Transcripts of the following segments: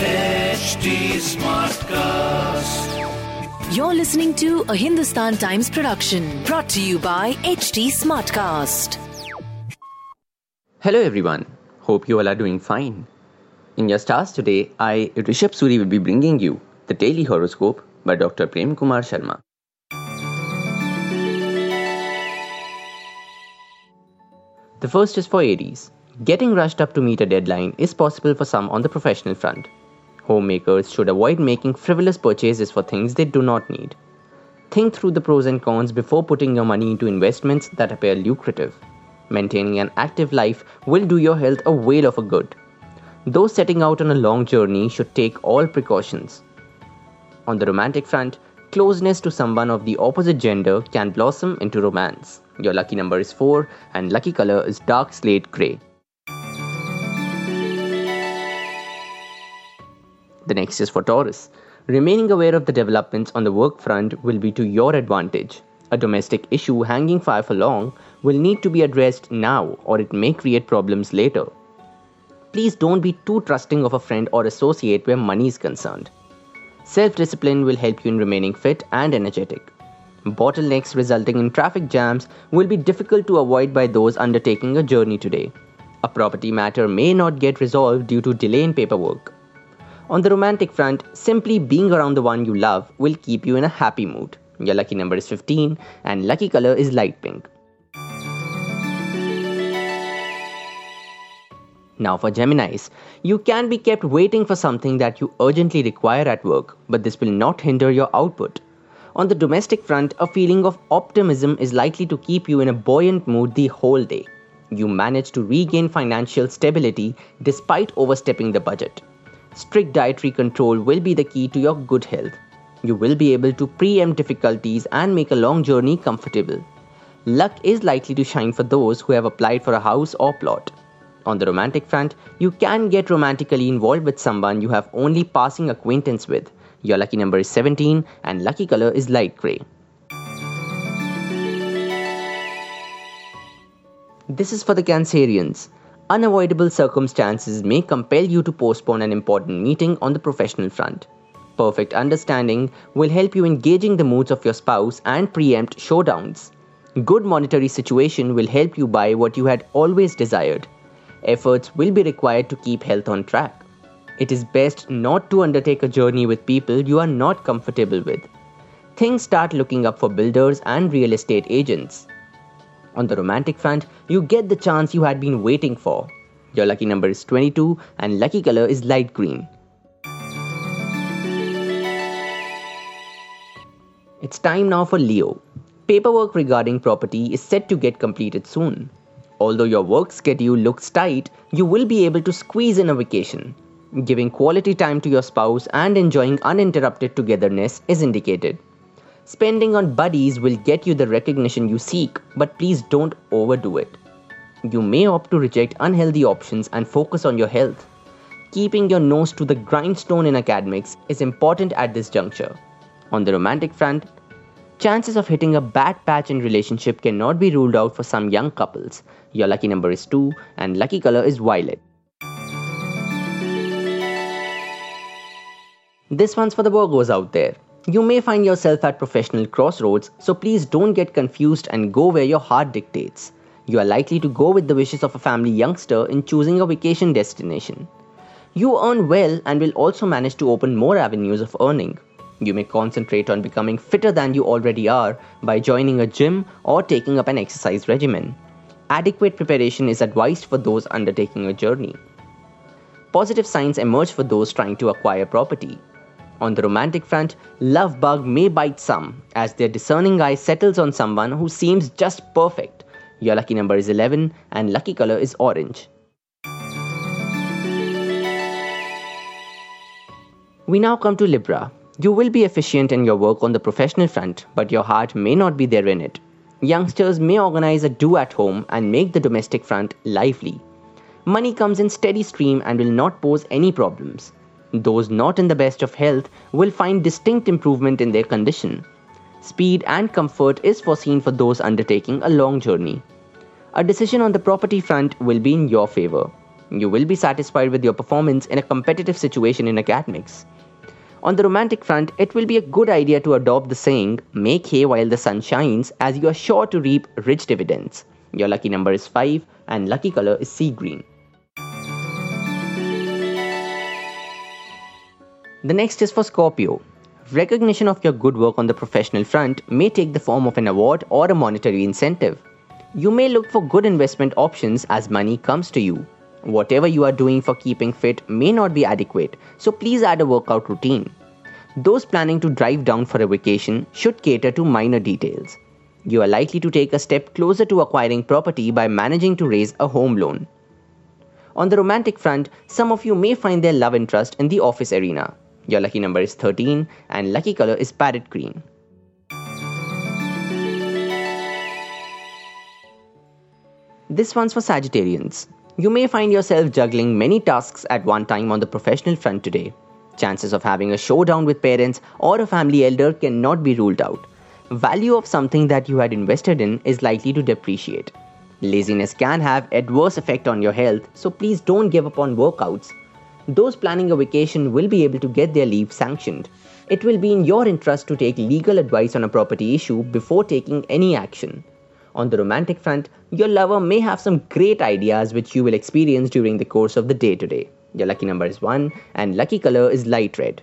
HT Smartcast. You're listening to a Hindustan Times production brought to you by HT Smartcast. Hello everyone. Hope you all are doing fine. In your stars today, I, Rishabh Suri, will be bringing you the Daily Horoscope by Dr. Prem Kumar Sharma. The first is for Aries. Getting rushed up to meet a deadline is possible for some on the professional front. Homemakers should avoid making frivolous purchases for things they do not need. Think through the pros and cons before putting your money into investments that appear lucrative. Maintaining an active life will do your health a whale of a good. Those setting out on a long journey should take all precautions. On the romantic front, closeness to someone of the opposite gender can blossom into romance. Your lucky number is 4 and lucky color is dark slate grey. The next is for Taurus. Remaining aware of the developments on the work front will be to your advantage. A domestic issue hanging fire for long will need to be addressed now or it may create problems later. Please don't be too trusting of a friend or associate where money is concerned. Self discipline will help you in remaining fit and energetic. Bottlenecks resulting in traffic jams will be difficult to avoid by those undertaking a journey today. A property matter may not get resolved due to delay in paperwork. On the romantic front, simply being around the one you love will keep you in a happy mood. Your lucky number is 15 and lucky color is light pink. Now for Geminis, you can be kept waiting for something that you urgently require at work, but this will not hinder your output. On the domestic front, a feeling of optimism is likely to keep you in a buoyant mood the whole day. You manage to regain financial stability despite overstepping the budget. Strict dietary control will be the key to your good health. You will be able to preempt difficulties and make a long journey comfortable. Luck is likely to shine for those who have applied for a house or plot. On the romantic front, you can get romantically involved with someone you have only passing acquaintance with. Your lucky number is 17 and lucky color is light gray. This is for the Cancerians. Unavoidable circumstances may compel you to postpone an important meeting on the professional front. Perfect understanding will help you engaging the moods of your spouse and preempt showdowns. Good monetary situation will help you buy what you had always desired efforts will be required to keep health on track. It is best not to undertake a journey with people you are not comfortable with. Things start looking up for builders and real estate agents. On the romantic front, you get the chance you had been waiting for. Your lucky number is 22 and lucky color is light green. It's time now for Leo. Paperwork regarding property is set to get completed soon. Although your work schedule looks tight, you will be able to squeeze in a vacation. Giving quality time to your spouse and enjoying uninterrupted togetherness is indicated. Spending on buddies will get you the recognition you seek, but please don't overdo it. You may opt to reject unhealthy options and focus on your health. Keeping your nose to the grindstone in academics is important at this juncture. On the romantic front, chances of hitting a bad patch in relationship cannot be ruled out for some young couples. Your lucky number is 2 and lucky color is violet. This one's for the Virgos out there. You may find yourself at professional crossroads, so please don't get confused and go where your heart dictates. You are likely to go with the wishes of a family youngster in choosing a vacation destination. You earn well and will also manage to open more avenues of earning. You may concentrate on becoming fitter than you already are by joining a gym or taking up an exercise regimen. Adequate preparation is advised for those undertaking a journey. Positive signs emerge for those trying to acquire property. On the romantic front, love bug may bite some as their discerning eye settles on someone who seems just perfect. Your lucky number is 11 and lucky color is orange. We now come to Libra. You will be efficient in your work on the professional front, but your heart may not be there in it. Youngsters may organize a do at home and make the domestic front lively. Money comes in steady stream and will not pose any problems. Those not in the best of health will find distinct improvement in their condition. Speed and comfort is foreseen for those undertaking a long journey. A decision on the property front will be in your favor. You will be satisfied with your performance in a competitive situation in academics. On the romantic front, it will be a good idea to adopt the saying, make hay while the sun shines, as you are sure to reap rich dividends. Your lucky number is 5 and lucky color is sea green. The next is for Scorpio. Recognition of your good work on the professional front may take the form of an award or a monetary incentive. You may look for good investment options as money comes to you. Whatever you are doing for keeping fit may not be adequate, so please add a workout routine. Those planning to drive down for a vacation should cater to minor details. You are likely to take a step closer to acquiring property by managing to raise a home loan. On the romantic front, some of you may find their love interest in the office arena. Your lucky number is 13 and lucky color is parrot green. This one's for Sagittarians. You may find yourself juggling many tasks at one time on the professional front today. Chances of having a showdown with parents or a family elder cannot be ruled out. Value of something that you had invested in is likely to depreciate. Laziness can have adverse effect on your health, so please don't give up on workouts. Those planning a vacation will be able to get their leave sanctioned. It will be in your interest to take legal advice on a property issue before taking any action. On the romantic front, your lover may have some great ideas which you will experience during the course of the day today. Your lucky number is 1 and lucky color is light red.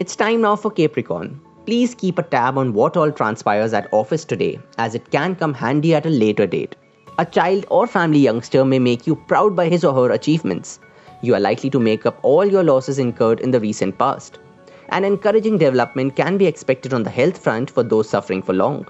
It's time now for Capricorn. Please keep a tab on what all transpires at office today, as it can come handy at a later date. A child or family youngster may make you proud by his or her achievements. You are likely to make up all your losses incurred in the recent past An encouraging development can be expected on the health front for those suffering for long.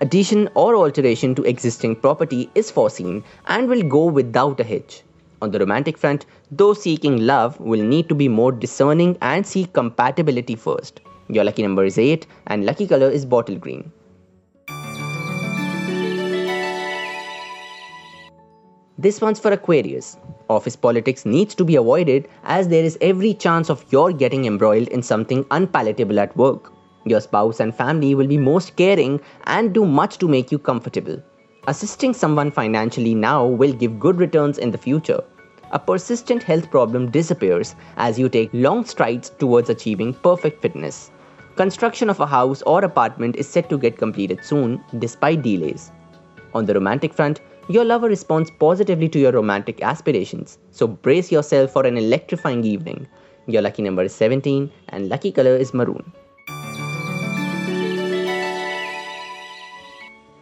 Addition or alteration to existing property is foreseen and will go without a hitch. On the romantic front, those seeking love will need to be more discerning and seek compatibility first. Your lucky number is 8 and lucky color is bottle green. This one's for Aquarius. Office politics needs to be avoided as there is every chance of your getting embroiled in something unpalatable at work. Your spouse and family will be most caring and do much to make you comfortable. Assisting someone financially now will give good returns in the future. A persistent health problem disappears as you take long strides towards achieving perfect fitness. Construction of a house or apartment is set to get completed soon despite delays. On the romantic front, your lover responds positively to your romantic aspirations, so brace yourself for an electrifying evening. Your lucky number is 17 and lucky color is maroon.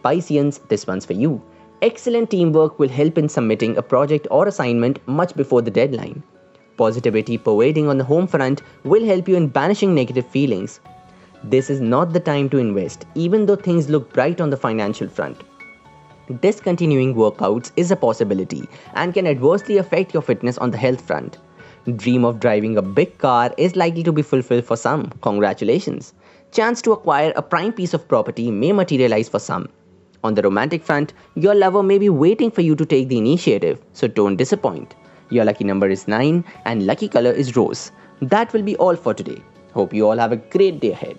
Pisceans, this one's for you. Excellent teamwork will help in submitting a project or assignment much before the deadline. Positivity pervading on the home front will help you in banishing negative feelings. This is not the time to invest, even though things look bright on the financial front discontinuing workouts is a possibility and can adversely affect your fitness on the health front. Dream of driving a big car is likely to be fulfilled for some. Congratulations. Chance to acquire a prime piece of property may materialize for some. On the romantic front, your lover may be waiting for you to take the initiative, so don't disappoint. Your lucky number is 9 and lucky color is rose. That will be all for today. Hope you all have a great day ahead.